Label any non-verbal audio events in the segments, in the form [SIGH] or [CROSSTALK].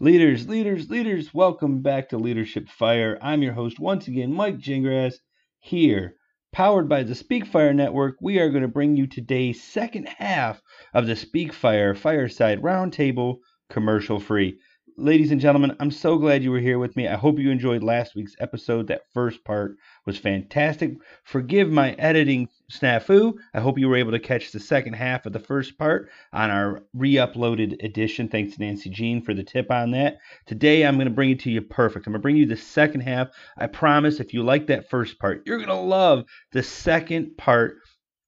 Leaders, leaders, leaders, welcome back to Leadership Fire. I'm your host once again, Mike Gingras, here. Powered by the Speakfire Network, we are going to bring you today's second half of the Speakfire Fireside Roundtable commercial free. Ladies and gentlemen, I'm so glad you were here with me. I hope you enjoyed last week's episode. That first part was fantastic. Forgive my editing snafu. I hope you were able to catch the second half of the first part on our re uploaded edition. Thanks to Nancy Jean for the tip on that. Today, I'm going to bring it to you perfect. I'm going to bring you the second half. I promise if you like that first part, you're going to love the second part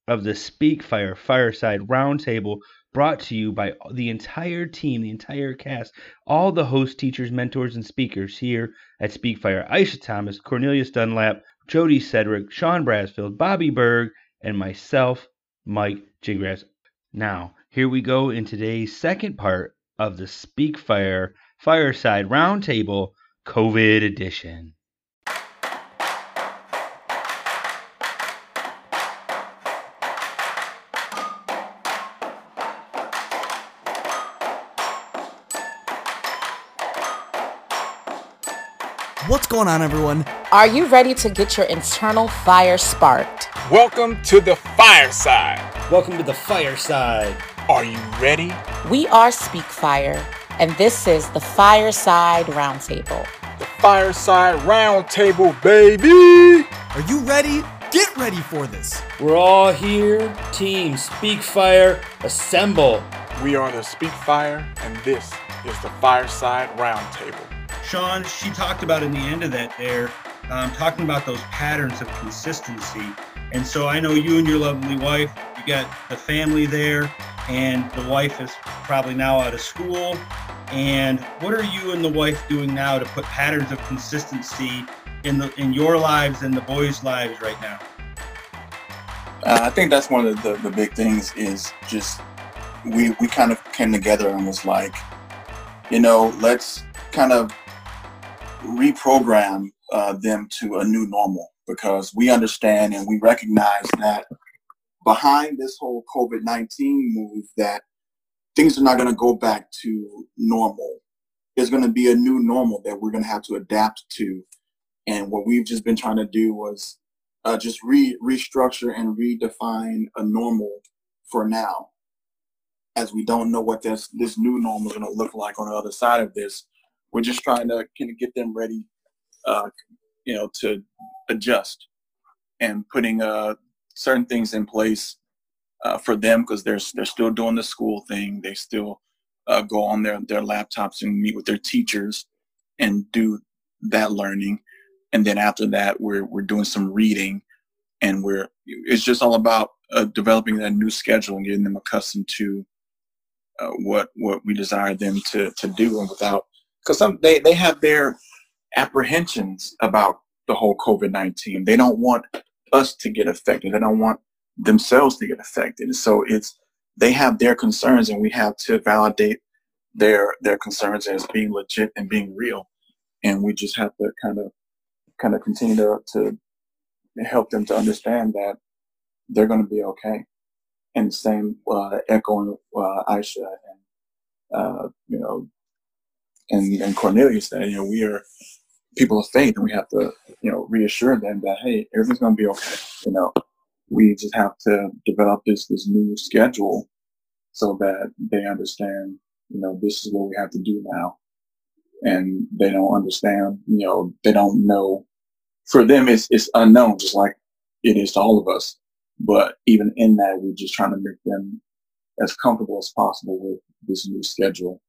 of the Speak Fire Fireside Roundtable brought to you by the entire team, the entire cast, all the host, teachers, mentors, and speakers here at Speakfire. Aisha Thomas, Cornelius Dunlap, Jody Sedrick, Sean Brasfield, Bobby Berg, and myself, Mike Gingras. Now, here we go in today's second part of the Speakfire Fireside Roundtable COVID edition. What's going on, everyone? Are you ready to get your internal fire sparked? Welcome to the fireside. Welcome to the fireside. Are you ready? We are Speak Fire, and this is the Fireside Roundtable. The fireside roundtable, baby. Are you ready? Get ready for this. We're all here. Team Speak Fire, assemble. We are the Speak Fire, and this is the fireside roundtable. Sean, she talked about in the end of that there, um, talking about those patterns of consistency. And so I know you and your lovely wife, you got the family there, and the wife is probably now out of school. And what are you and the wife doing now to put patterns of consistency in the in your lives and the boys' lives right now? Uh, I think that's one of the, the big things is just we we kind of came together and was like, you know, let's kind of reprogram uh, them to a new normal because we understand and we recognize that behind this whole COVID-19 move that things are not going to go back to normal. There's going to be a new normal that we're going to have to adapt to. And what we've just been trying to do was uh, just re- restructure and redefine a normal for now, as we don't know what this this new normal is going to look like on the other side of this we're just trying to kind of get them ready, uh, you know, to adjust and putting uh, certain things in place uh, for them because they're they're still doing the school thing. They still uh, go on their their laptops and meet with their teachers and do that learning. And then after that, we're we're doing some reading, and we're it's just all about uh, developing that new schedule and getting them accustomed to uh, what what we desire them to to do, and without because some they, they have their apprehensions about the whole COVID-19. They don't want us to get affected. They don't want themselves to get affected. So it's they have their concerns and we have to validate their their concerns as being legit and being real. And we just have to kind of kind of continue to, to help them to understand that they're going to be okay. And the same uh, echoing uh, Aisha and uh, you know and, and Cornelius that, you know, we are people of faith and we have to, you know, reassure them that, hey, everything's going to be okay. You know, we just have to develop this, this new schedule so that they understand, you know, this is what we have to do now. And they don't understand, you know, they don't know. For them, it's, it's unknown, just like it is to all of us. But even in that, we're just trying to make them as comfortable as possible with this new schedule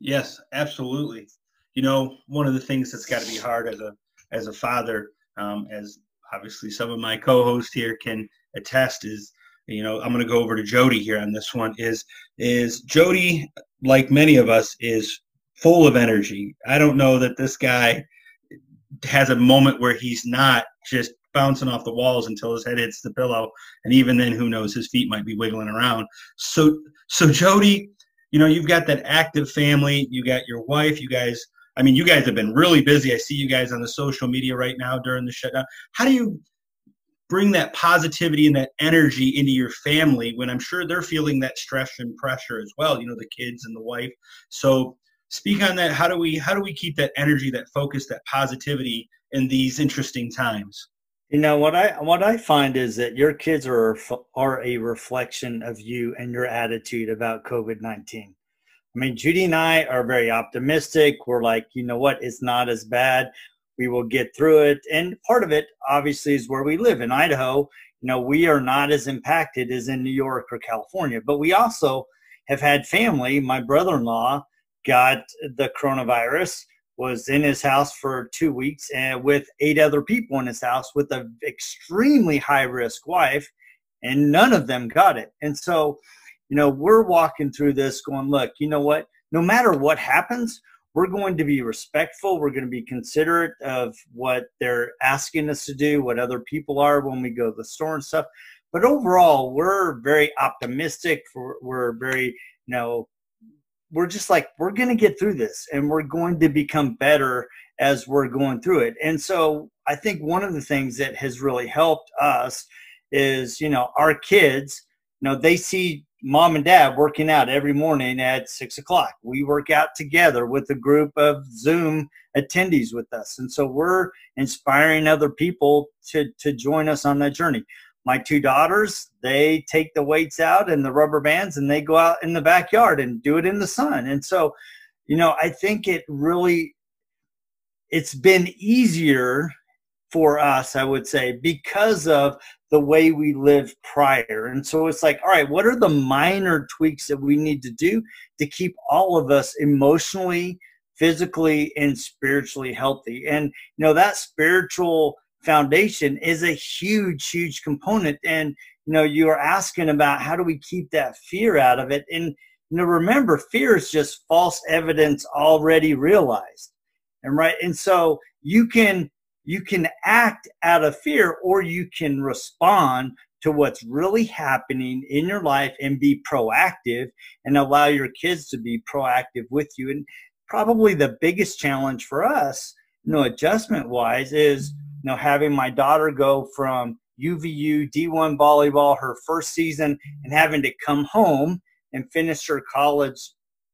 Yes, absolutely. You know, one of the things that's got to be hard as a as a father, um, as obviously some of my co-hosts here can attest, is you know I'm going to go over to Jody here on this one. Is is Jody like many of us is full of energy. I don't know that this guy has a moment where he's not just bouncing off the walls until his head hits the pillow, and even then, who knows? His feet might be wiggling around. So, so Jody, you know, you've got that active family, you got your wife, you guys, I mean, you guys have been really busy. I see you guys on the social media right now during the shutdown. How do you bring that positivity and that energy into your family when I'm sure they're feeling that stress and pressure as well, you know, the kids and the wife. So speak on that. How do we how do we keep that energy, that focus, that positivity in these interesting times? You know what I what I find is that your kids are are a reflection of you and your attitude about COVID nineteen. I mean, Judy and I are very optimistic. We're like, you know what, it's not as bad. We will get through it. And part of it, obviously, is where we live in Idaho. You know, we are not as impacted as in New York or California, but we also have had family. My brother in law got the coronavirus, was in his house for two weeks and with eight other people in his house with an extremely high risk wife, and none of them got it. And so, you know, we're walking through this going, look, you know what? No matter what happens, we're going to be respectful. We're going to be considerate of what they're asking us to do, what other people are when we go to the store and stuff. But overall, we're very optimistic. We're, we're very, you know, we're just like, we're going to get through this and we're going to become better as we're going through it. And so I think one of the things that has really helped us is, you know, our kids, you know, they see mom and dad working out every morning at six o'clock. We work out together with a group of Zoom attendees with us. And so we're inspiring other people to, to join us on that journey. My two daughters, they take the weights out and the rubber bands and they go out in the backyard and do it in the sun. And so, you know, I think it really, it's been easier for us, I would say, because of the way we lived prior. And so it's like, all right, what are the minor tweaks that we need to do to keep all of us emotionally, physically, and spiritually healthy? And, you know, that spiritual foundation is a huge, huge component. And, you know, you are asking about how do we keep that fear out of it? And, you know, remember, fear is just false evidence already realized. And right. And so you can you can act out of fear or you can respond to what's really happening in your life and be proactive and allow your kids to be proactive with you. And probably the biggest challenge for us, you know, adjustment wise is, you know, having my daughter go from UVU D1 volleyball her first season and having to come home and finish her college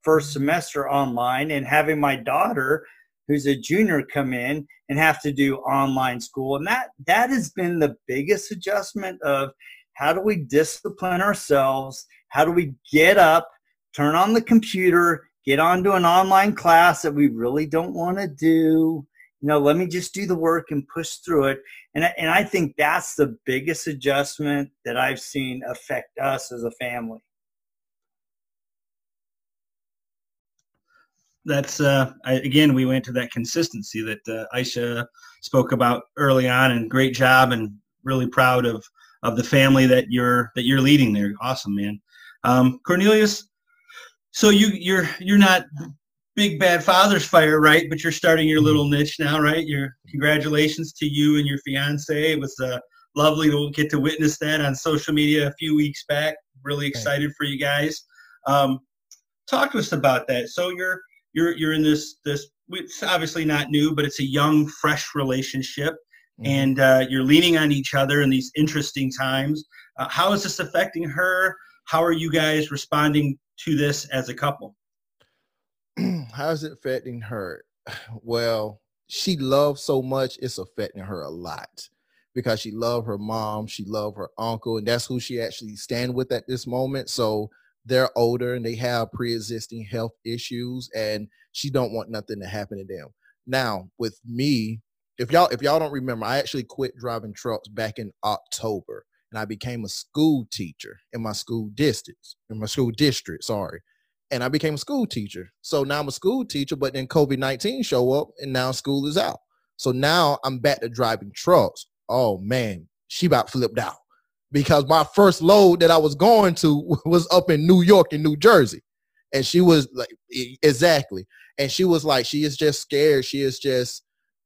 first semester online and having my daughter who's a junior come in and have to do online school. And that that has been the biggest adjustment of how do we discipline ourselves? How do we get up turn on the computer get onto an online class that we really don't want to do you know let me just do the work and push through it and, and i think that's the biggest adjustment that i've seen affect us as a family that's uh, I, again we went to that consistency that uh, Aisha spoke about early on, and great job, and really proud of of the family that you're that you're leading there. Awesome, man. Um, Cornelius, so you you're you're not big bad father's fire, right? But you're starting your little niche now, right? Your congratulations to you and your fiance. It was uh, lovely to get to witness that on social media a few weeks back. Really excited for you guys. Um, talk to us about that. So you're you're you're in this this it's obviously not new, but it's a young, fresh relationship, mm-hmm. and uh, you're leaning on each other in these interesting times. Uh, how is this affecting her? How are you guys responding to this as a couple? [CLEARS THROAT] how is it affecting her? [SIGHS] Well, she loves so much; it's affecting her a lot because she loved her mom, she loved her uncle, and that's who she actually stand with at this moment. So they're older and they have pre-existing health issues and she don't want nothing to happen to them now with me if y'all if y'all don't remember i actually quit driving trucks back in october and i became a school teacher in my school district in my school district sorry and i became a school teacher so now i'm a school teacher but then covid-19 show up and now school is out so now i'm back to driving trucks oh man she about flipped out because my first load that I was going to [LAUGHS] was up in New York and New Jersey. And she was like, exactly. And she was like, she is just scared. She is just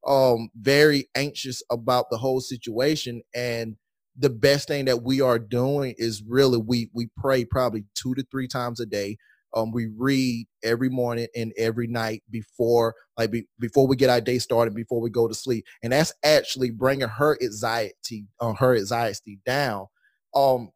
um very anxious about the whole situation. And the best thing that we are doing is really we we pray probably two to three times a day. Um, we read every morning and every night before like be, before we get our day started before we go to sleep and that's actually bringing her anxiety on uh, her anxiety down um,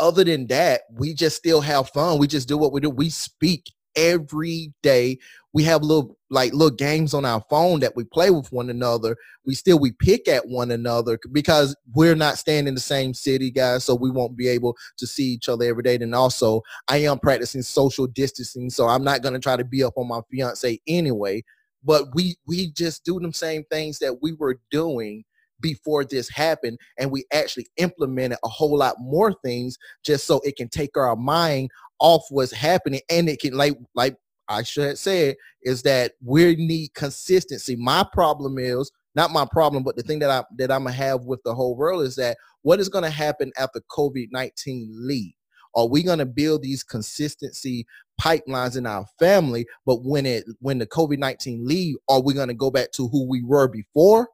other than that, we just still have fun. We just do what we do. We speak every day. We have little like little games on our phone that we play with one another. We still we pick at one another because we're not staying in the same city, guys. So we won't be able to see each other every day. And also, I am practicing social distancing, so I'm not gonna try to be up on my fiance anyway. But we we just do them same things that we were doing before this happened and we actually implemented a whole lot more things just so it can take our mind off what's happening and it can like like Aisha say is that we need consistency. My problem is not my problem, but the thing that I that I'm gonna have with the whole world is that what is gonna happen after COVID nineteen leave? Are we gonna build these consistency pipelines in our family? But when it when the COVID nineteen leave, are we gonna go back to who we were before?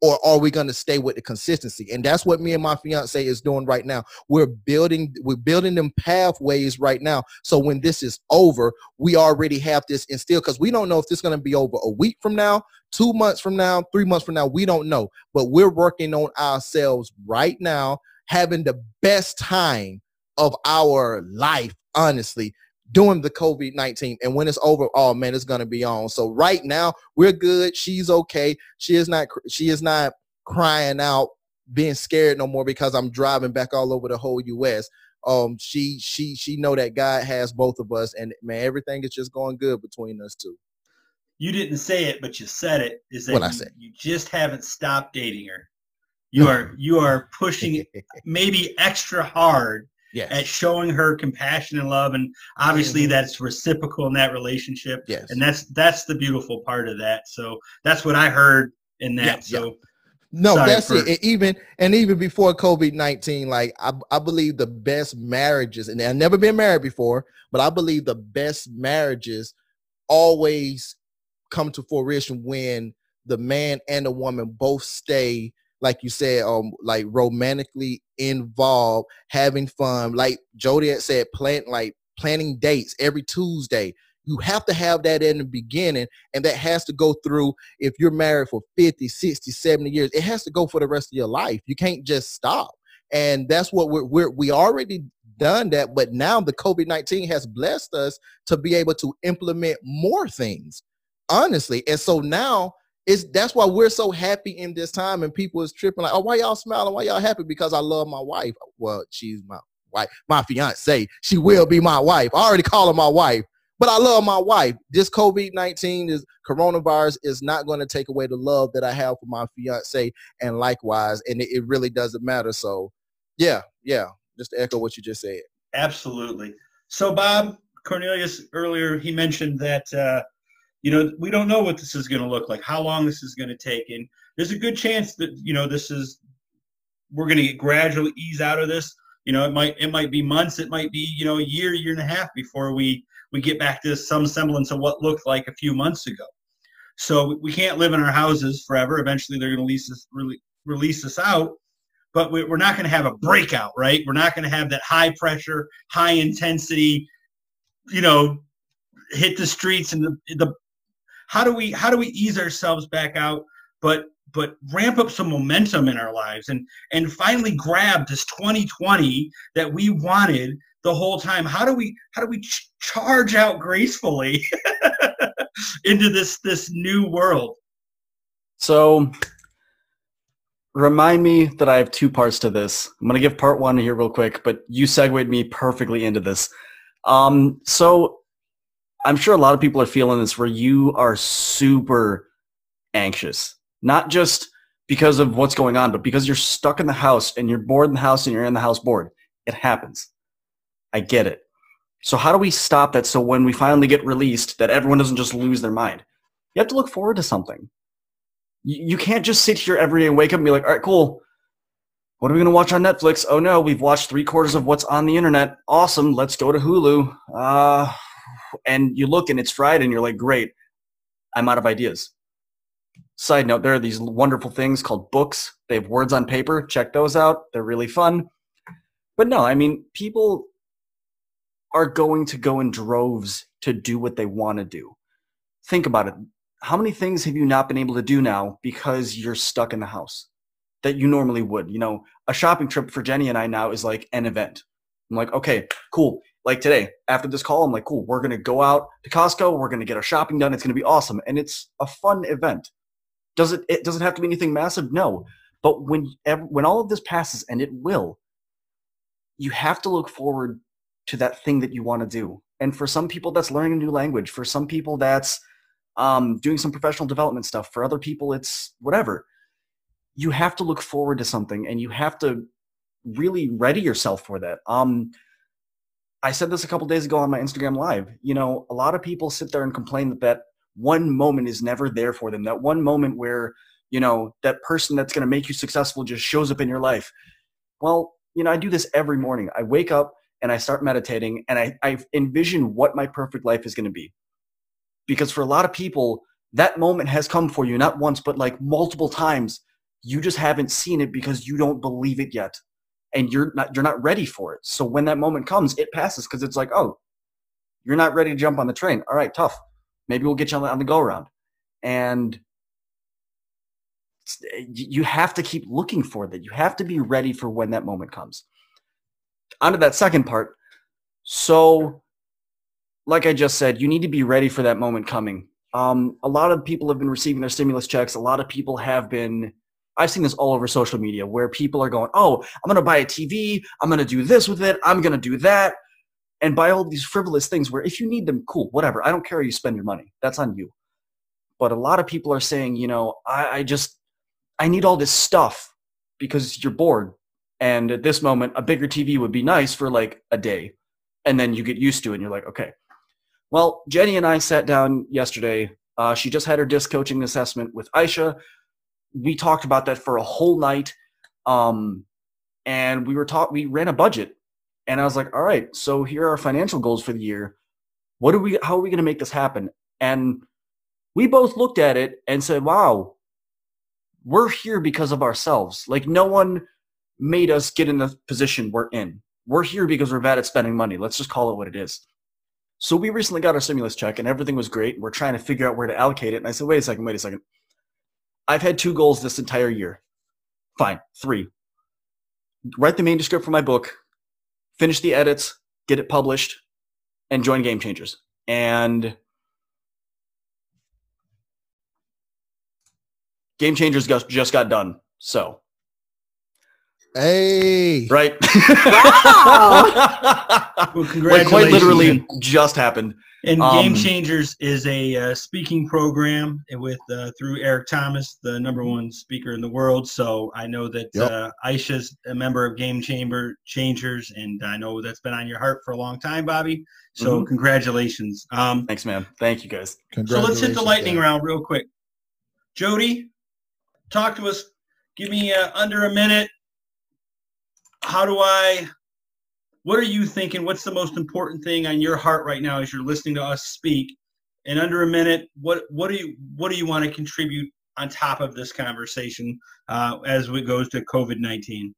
Or are we going to stay with the consistency? And that's what me and my fiance is doing right now. We're building we're building them pathways right now. So when this is over we already have this instilled because we don't know if this is going to be over a week from now two months from now three months from now we don't know. But we're working on ourselves right now having the best time of our life honestly during the COVID 19. And when it's over, oh man, it's gonna be on. So right now, we're good. She's okay. She is not she is not crying out, being scared no more because I'm driving back all over the whole US. Um, she she she know that God has both of us, and man, everything is just going good between us two. You didn't say it, but you said it. Is that what you, I said? You just haven't stopped dating her. You are you are pushing [LAUGHS] maybe extra hard yes. at showing her compassion and love and obviously Mhm. that's reciprocal in that relationship Yes. and that's that's the beautiful part of that so that's what i heard in that Yeah, yeah. so No, Sorry that's for- it. Even and even before COVID nineteen, like I, I believe the best marriages, and I've never been married before, but I believe the best marriages always come to fruition when the man and the woman both stay, like you said, um, like romantically involved, having fun. Like Jody had said, plan like planning dates every Tuesday. You have to have that in the beginning, and that has to go through if you're married for 50 60 70 years it has to go for the rest of your life you can't just stop and that's what we're, we're we already done that but now the covid-19 has blessed us to be able to implement more things honestly and so now it's that's why we're so happy in this time and people is tripping like oh why y'all smiling why y'all happy because i love my wife well she's my wife my fiance she will be my wife i already call her my wife but I love my wife. This COVID 19 is coronavirus is not going to take away the love that I have for my fiance and likewise. And it, it really doesn't matter. So, yeah, yeah, just to echo what you just said. absolutely so bob cornelius earlier he mentioned that uh you know we don't know what this is going to look like how long this is going to take and there's a good chance that you know this is we're going to get gradually ease out of this. You know it might it might be months it might be you know a year year and a half before we we get back to some semblance of what looked like a few months ago. So we can't live in our houses forever. Eventually they're going to release us release us out but we- we're not going to have a breakout right? We're not going to have that high pressure high intensity you know hit the streets and the, the how do we how do we ease ourselves back out but but ramp up some momentum in our lives and and finally grab this 2020 that we wanted the whole time how do we how do we ch- charge out gracefully [LAUGHS] into this this new world So remind me that I have two parts to this. I'm going to give part one here real quick, but you segued me perfectly into this. Um, so I'm sure a lot of people are feeling this where you are super anxious, not just because of what's going on, but because you're stuck in the house and you're bored in the house and you're in the house bored. It happens. I get it. So how do we stop that so when we finally get released that everyone doesn't just lose their mind? You have to look forward to something you, can't just sit here every day and wake up and be like, all right, cool. What are we going to watch on Netflix? Oh no, we've watched three quarters of what's on the internet. Awesome. Let's go to Hulu. Uh, and you look and it's Friday and you're like, great. I'm out of ideas. Side note, there are these wonderful things called books. They have words on paper. Check those out. They're really fun. But no, I mean, people are going to go in droves to do what they want to do. Think about it how many things have you not been able to do now because you're stuck in the house that you normally would? You know, a shopping trip for Jenny and I now is like an event. I'm like, okay, cool. Like today after this call, I'm like, cool, we're gonna go out to Costco, we're gonna get our shopping done. It's gonna be awesome, and it's a fun event. Does it? It doesn't have to be anything massive, no. But when when all of this passes, and it will, you have to look forward to that thing that you want to do. And for some people, that's learning a new language. For some people, that's um, doing some professional development stuff. For other people, it's whatever. You have to look forward to something, and you have to really ready yourself for that. Um, I said this a couple days ago on my Instagram live. You know, a lot of people sit there and complain that that one moment is never there for them. That one moment where, you know, that person that's going to make you successful just shows up in your life. Well, you know, I do this every morning. I wake up and I start meditating and I, I envision what my perfect life is going to be. Because for a lot of people, that moment has come for you, not once, but like multiple times. You just haven't seen it because you don't believe it yet and you're not you're not ready for it. So when that moment comes, it passes because it's like, oh, you're not ready to jump on the train. All right, tough. Maybe we'll get you on the, on the go around. And you have to keep looking for that. You have to be ready for when that moment comes. On to that second part. So, like I just said, you need to be ready for that moment coming. Um, a lot of people have been receiving their stimulus checks. A lot of people have been I've seen this all over social media where people are going, oh, I'm going to buy a TV. I'm going to do this with it. I'm going to do that. And buy all these frivolous things where if you need them, cool, whatever. I don't care how you spend your money. That's on you. But a lot of people are saying, you know, I, I just, I need all this stuff because you're bored. And at this moment, a bigger TV would be nice for like a day. And then you get used to it and you're like, okay. Well, Jenny and I sat down yesterday. Uh, she just had her disc coaching assessment with Aisha we talked about that for a whole night. Um, and we were taught, we ran a budget and I was like, all right, so here are our financial goals for the year. What are we, how are we going to make this happen? And we both looked at it and said, wow, we're here because of ourselves. Like no one made us get in the position we're in. We're here because we're bad at spending money. Let's just call it what it is. So we recently got our stimulus check and everything was great. We're trying to figure out where to allocate it. And I said, wait a second, wait a second. I've had two goals this entire year. Fine, three. Write the manuscript for my book, finish the edits, get it published, and join Game Changers. And Game Changers just got done. So. Hey. Right. Wow. well, congratulations. [LAUGHS] Like quite literally just happened. And um, Game Changers is a uh, speaking program with uh, through Eric Thomas, the number one speaker in the world. So I know that yep. uh, Aisha's a member of Game Chamber Changers, and I know that's been on your heart for a long time, Bobby. So mm-hmm. congratulations. Um, Thanks, man. Thank you, guys. So let's hit the lightning man. round real quick. Jody, talk to us. Give me uh, under a minute. How do I what are you thinking? What's the most important thing on your heart right now as you're listening to us speak? In under a minute, what what do you what do you want to contribute on top of this conversation uh, as it goes to COVID nineteen?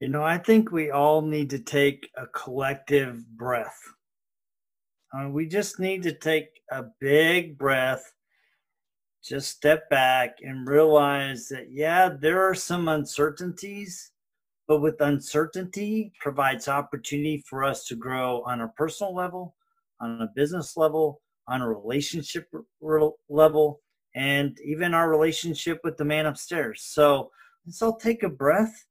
You know, I think we all need to take a collective breath. Uh, we just need to take a big breath, just step back and realize that, yeah, there are some uncertainties but with uncertainty provides opportunity for us to grow on a personal level, on a business level, on a relationship level, and even our relationship with the man upstairs. So let's all take a breath.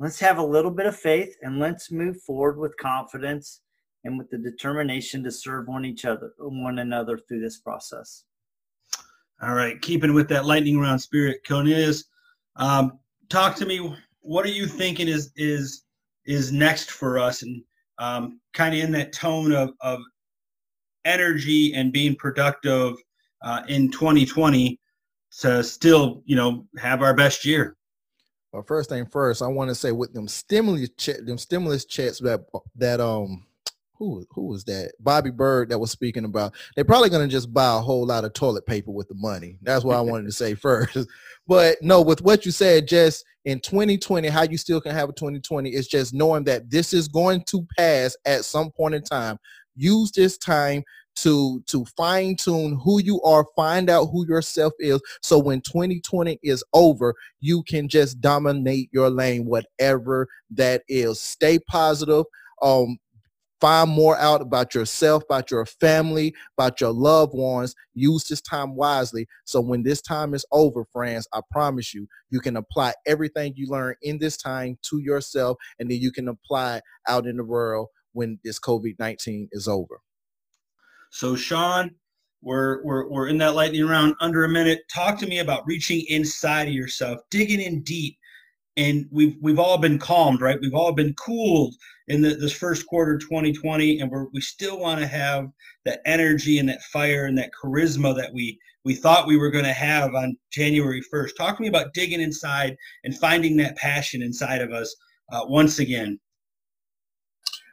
Let's have a little bit of faith and let's move forward with confidence and with the determination to serve one each other, one another through this process. All right, keeping with that lightning round spirit, Cornelius, um, talk to me what are you thinking is is is next for us? And um, kind of in that tone of, of energy and being productive uh, in 2020 to still you know have our best year. Well first thing first i want to say with them stimulus check them stimulus checks that that um who who was that? Bobby Bird that was speaking about. They're probably going to just buy a whole lot of toilet paper with the money. That's what I wanted to say [LAUGHS] first. But no, with what you said, just in 2020, how you still can have a 2020 is just knowing that this is going to pass at some point in time. Use this time to to fine tune who you are find out who yourself is so when 2020 is over you can just dominate your lane whatever that is stay positive um find more out about yourself, about your family, about your loved ones. Use this time wisely. So when this time is over, friends, I promise you, you can apply everything you learn in this time to yourself, and then you can apply out in the world when this COVID 19 is over. So, Sean, we're, we're, we're in that lightning round under a minute. Talk to me about reaching inside of yourself, digging in deep. And we've we've all been calmed, right? We've all been cooled in the, this first quarter 2020, and we're, we still want to have that energy and that fire and that charisma that we we thought we were going to have on January 1st. Talk to me about digging inside and finding that passion inside of us uh, once again.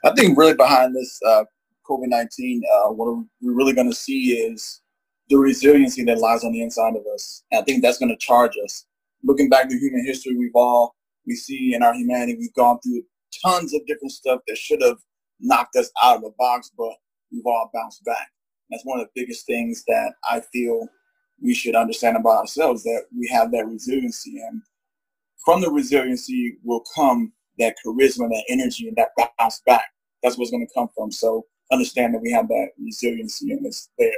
I think really behind this uh, COVID-19, uh, what we're really going to see is the resiliency that lies on the inside of us. And I think that's going to charge us. Looking back to human history, we've all, we see in our humanity, we've gone through tons of different stuff that should have knocked us out of the box, but we've all bounced back. That's one of the biggest things that I feel we should understand about ourselves, that we have that resiliency. And from the resiliency will come that charisma, that energy, and that bounce back. That's what's going to come from. So understand that we have that resiliency and it's there.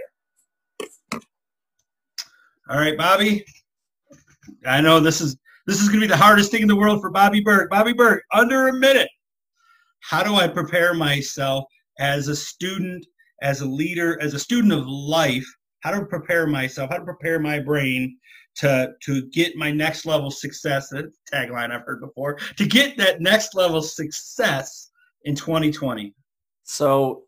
All right, Bobby. I know this is this is going to be the hardest thing in the world for Bobby Berg. Bobby Berg, under a minute. How do I prepare myself as a student, as a leader, as a student of life? How to prepare myself? How to prepare my brain to to get my next level success? That tagline I've heard before. To get that next level success in 2020. So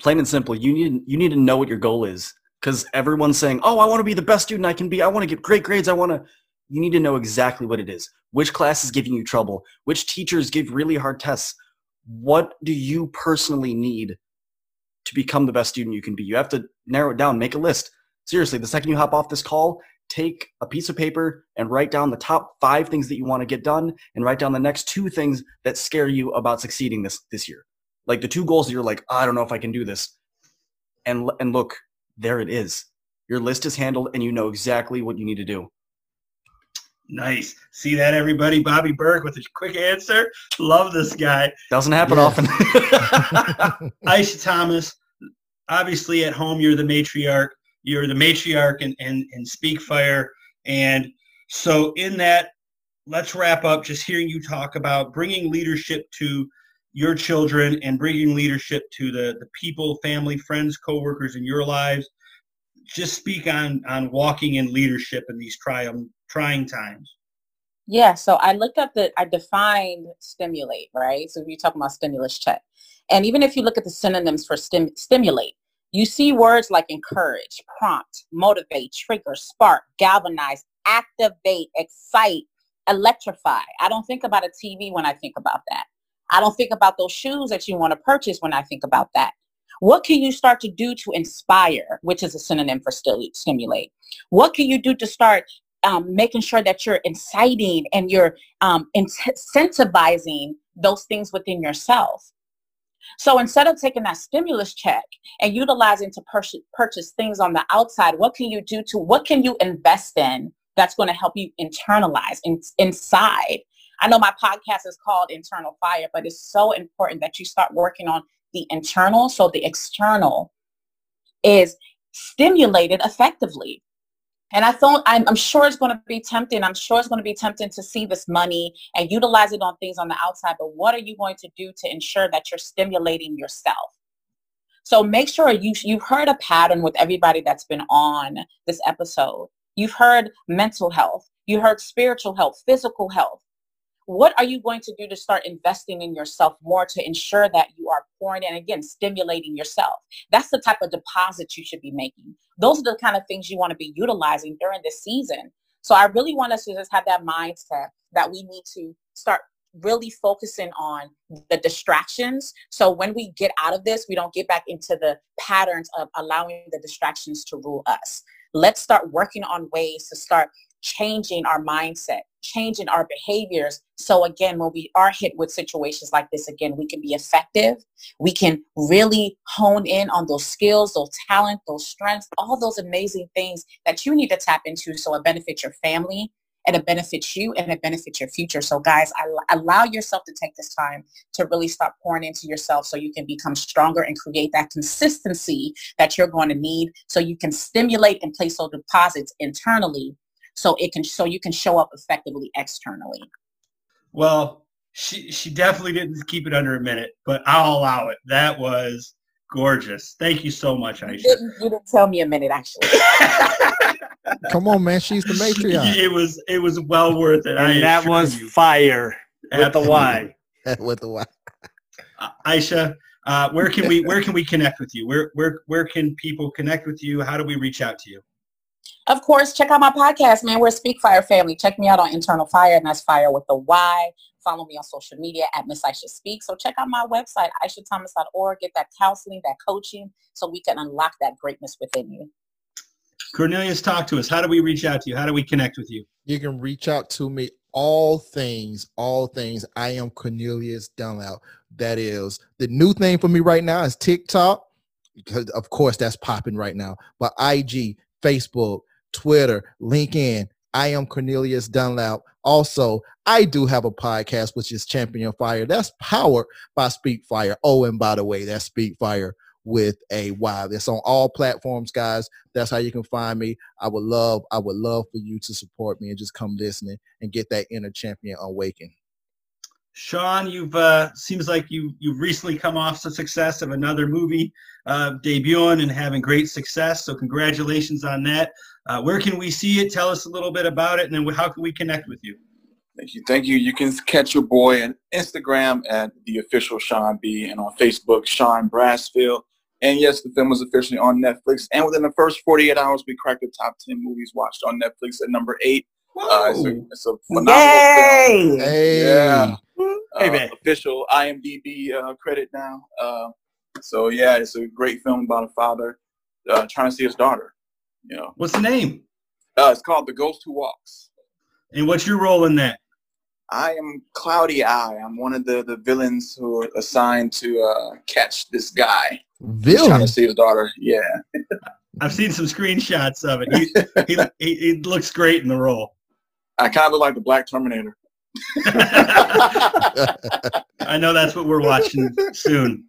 plain and simple, you need you need to know what your goal is because everyone's saying, "Oh, I want to be the best student I can be. I want to get great grades. I want to." You need to know exactly what it is. Which class is giving you trouble? Which teachers give really hard tests? What do you personally need to become the best student you can be? You have to narrow it down. Make a list. Seriously, the second you hop off this call, take a piece of paper and write down the top five things that you want to get done, and write down the next two things that scare you about succeeding this this year like the two goals that you're like, oh, I don't know if I can do this. And and look, there it is. Your list is handled and you know exactly what you need to do. Nice. See that everybody? Bobby Berg with a quick answer. Love this guy. Doesn't happen often. [LAUGHS] [LAUGHS] Aisha Thomas, obviously at home you're the matriarch. You're the matriarch and and, and speak fire. And so in that, let's wrap up just hearing you talk about bringing leadership to your children and bringing leadership to the, the people, family, friends, coworkers in your lives. Just speak on on walking in leadership in these trying trying times. Yeah, so I looked up the I defined stimulate, right? So if you're talking about stimulus check. And even if you look at the synonyms for stim, stimulate, you see words like encourage, prompt, motivate, trigger, spark, galvanize, activate, excite, electrify. I don't think about a TV when I think about that. I don't think about those shoes that you want to purchase when I think about that. What can you start to do to inspire, which is a synonym for stimulate? What can you do to start um, making sure that you're inciting and you're um, incentivizing those things within yourself? So instead of taking that stimulus check and utilizing to purchase, purchase things on the outside, what can you do to, what can you invest in that's going to help you internalize in, inside I know my podcast is called Internal Fire, but it's so important that you start working on the internal so the external is stimulated effectively. And I thought I'm, I'm sure it's going to be tempting. I'm sure it's going to be tempting to see this money and utilize it on things on the outside. But what are you going to do to ensure that you're stimulating yourself? So make sure you you've heard a pattern with everybody that's been on this episode. You've heard mental health. You heard spiritual health, physical health what are you going to do to start investing in yourself more to ensure that you are pouring in again stimulating yourself? That's the type of deposit you should be making. Those are the kind of things you want to be utilizing during this season. So i really want us to just have that mindset that we need to start really focusing on the distractions. So when we get out of this we don't get back into the patterns of allowing the distractions to rule us. Let's start working on ways to start changing our mindset, changing our behaviors. So again, when we are hit with situations like this, again, we can be effective. We can really hone in on those skills, those talent, those strengths, all those amazing things that you need to tap into so it benefits your family and it benefits you and it benefits your future. So guys, allow yourself to take this time to really start pouring into yourself so you can become stronger and create that consistency that you're going to need so you can stimulate and place those deposits internally so it can so you can show up effectively externally. Well, she she definitely didn't keep it under a minute, but I'll allow it. That was gorgeous. Thank you so much, Aisha. You didn't, you didn't tell me a minute, actually. [LAUGHS] Come on, man. She's the matriarch. [LAUGHS] It was it was well worth it. And that was you. fire with the Y. [LAUGHS] with the Y. Uh, Aisha, uh, where can we where can we connect with you? Where where where can people connect with you? How do we reach out to you? Of course, check out my podcast, man. We're Speak Fire family. Check me out on Internal Fire, and that's Fire with the Y. Follow me on social media at Miss Aisha Speak. So check out my website, aishathomas.org. Get that counseling, that coaching, so we can unlock that greatness within you. Cornelius, talk to us. How do we reach out to you? How do we connect with you? You can reach out to me all things, all things. I am Cornelius Dunlap. That is the new thing for me right now is TikTok, because of course that's popping right now. But IG, Facebook, Twitter, LinkedIn. I am Cornelius Dunlap. Also, I do have a podcast, which is Champion Fire. That's powered by Speak Fire. Oh, and by the way, that's Speak Fire with a Y. It's on all platforms, guys. That's how you can find me. I would love, I would love for you to support me and just come listening and get that inner champion awakened. Sean, you've uh, seems like you you've recently come off the success of another movie uh, debuting and having great success. So congratulations on that. Uh, where can we see it? Tell us a little bit about it, and then how can we connect with you? Thank you. Thank you. You can catch your boy on Instagram at the official Sean B and on Facebook, Sean Brasfield. And yes, the film was officially on Netflix. And within the first 48 hours, we cracked the top 10 movies watched on Netflix at number eight. Uh, it's, a, it's, a, phenomenal Yay! film. Hey. Yeah. Hey, official IMDb uh, credit now. Uh, so yeah, it's a great film about a father uh, trying to see his daughter. You know. What's the name? Uh, it's called The Ghost Who Walks. And what's your role in that? I am Cloudy Eye. I'm one of the, the villains who are assigned to uh, catch this guy. Villain? Trying to see his daughter. Yeah. [LAUGHS] I've seen some screenshots of it. [LAUGHS] He, he, he, he, looks great in the role. I kind of look like the Black Terminator. [LAUGHS] I know that's what we're watching soon.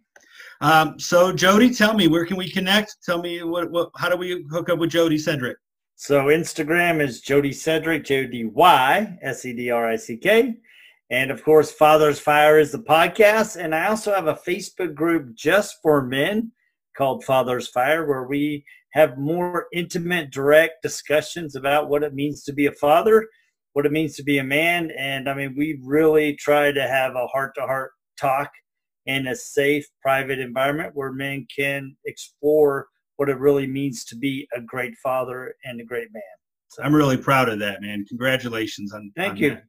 Um, so Jody, tell me where can we connect? Tell me what, what how do we hook up with Jody Sedrick? So Instagram is Jody Sedrick, J O D Y S E D R I C K. And of course, Father's Fire is the podcast. And I also have a Facebook group just for men called Father's Fire, where we have more intimate, direct discussions about what it means to be a father, what it means to be a man. And I mean, we really try to have a heart to heart talk in a safe, private environment where men can explore what it really means to be a great father and a great man. So, I'm really proud of that, man. Congratulations on. Thank on you. That.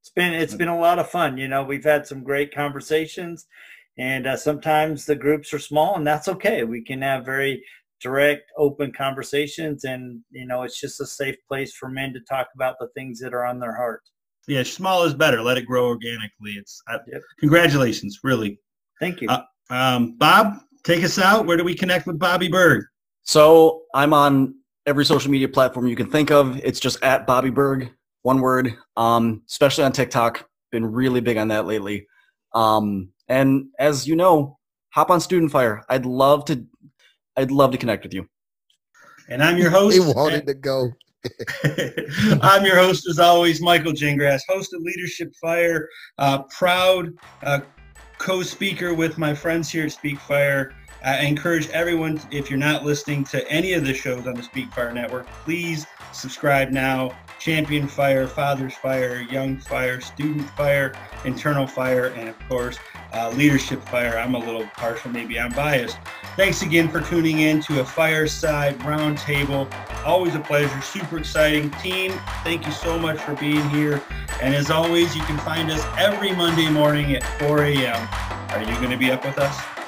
It's been it's been a lot of fun. You know, we've had some great conversations, and uh, sometimes the groups are small, and that's okay. We can have very direct, open conversations, and you know, it's just a safe place for men to talk about the things that are on their heart. Yeah, small is better. Let it grow organically. It's uh, yep. congratulations, really. Thank you, uh, um, Bob. Take us out. Where do we connect with Bobby Berg? So I'm on every social media platform you can think of. It's just at Bobby Berg, one word. Um, especially on TikTok. Been really big on that lately. Um, and as you know, hop on Student Fire. I'd love to. I'd love to connect with you. And I'm your host. [LAUGHS] he wanted to go. [LAUGHS] I'm your host, as always, Michael Gingras, host of Leadership Fire, uh, proud uh, co-speaker with my friends here at Speak Fire. I encourage everyone, if you're not listening to any of the shows on the Speak Fire Network, please subscribe now. Champion Fire, Father's Fire, Young Fire, Student Fire, Internal Fire, and of course, uh, Leadership Fire. I'm a little partial, maybe I'm biased. Thanks again for tuning in to a Fireside Roundtable. Always a pleasure, super exciting. Team, thank you so much for being here. And as always, you can find us every Monday morning at 4 a.m. Are you going to be up with us?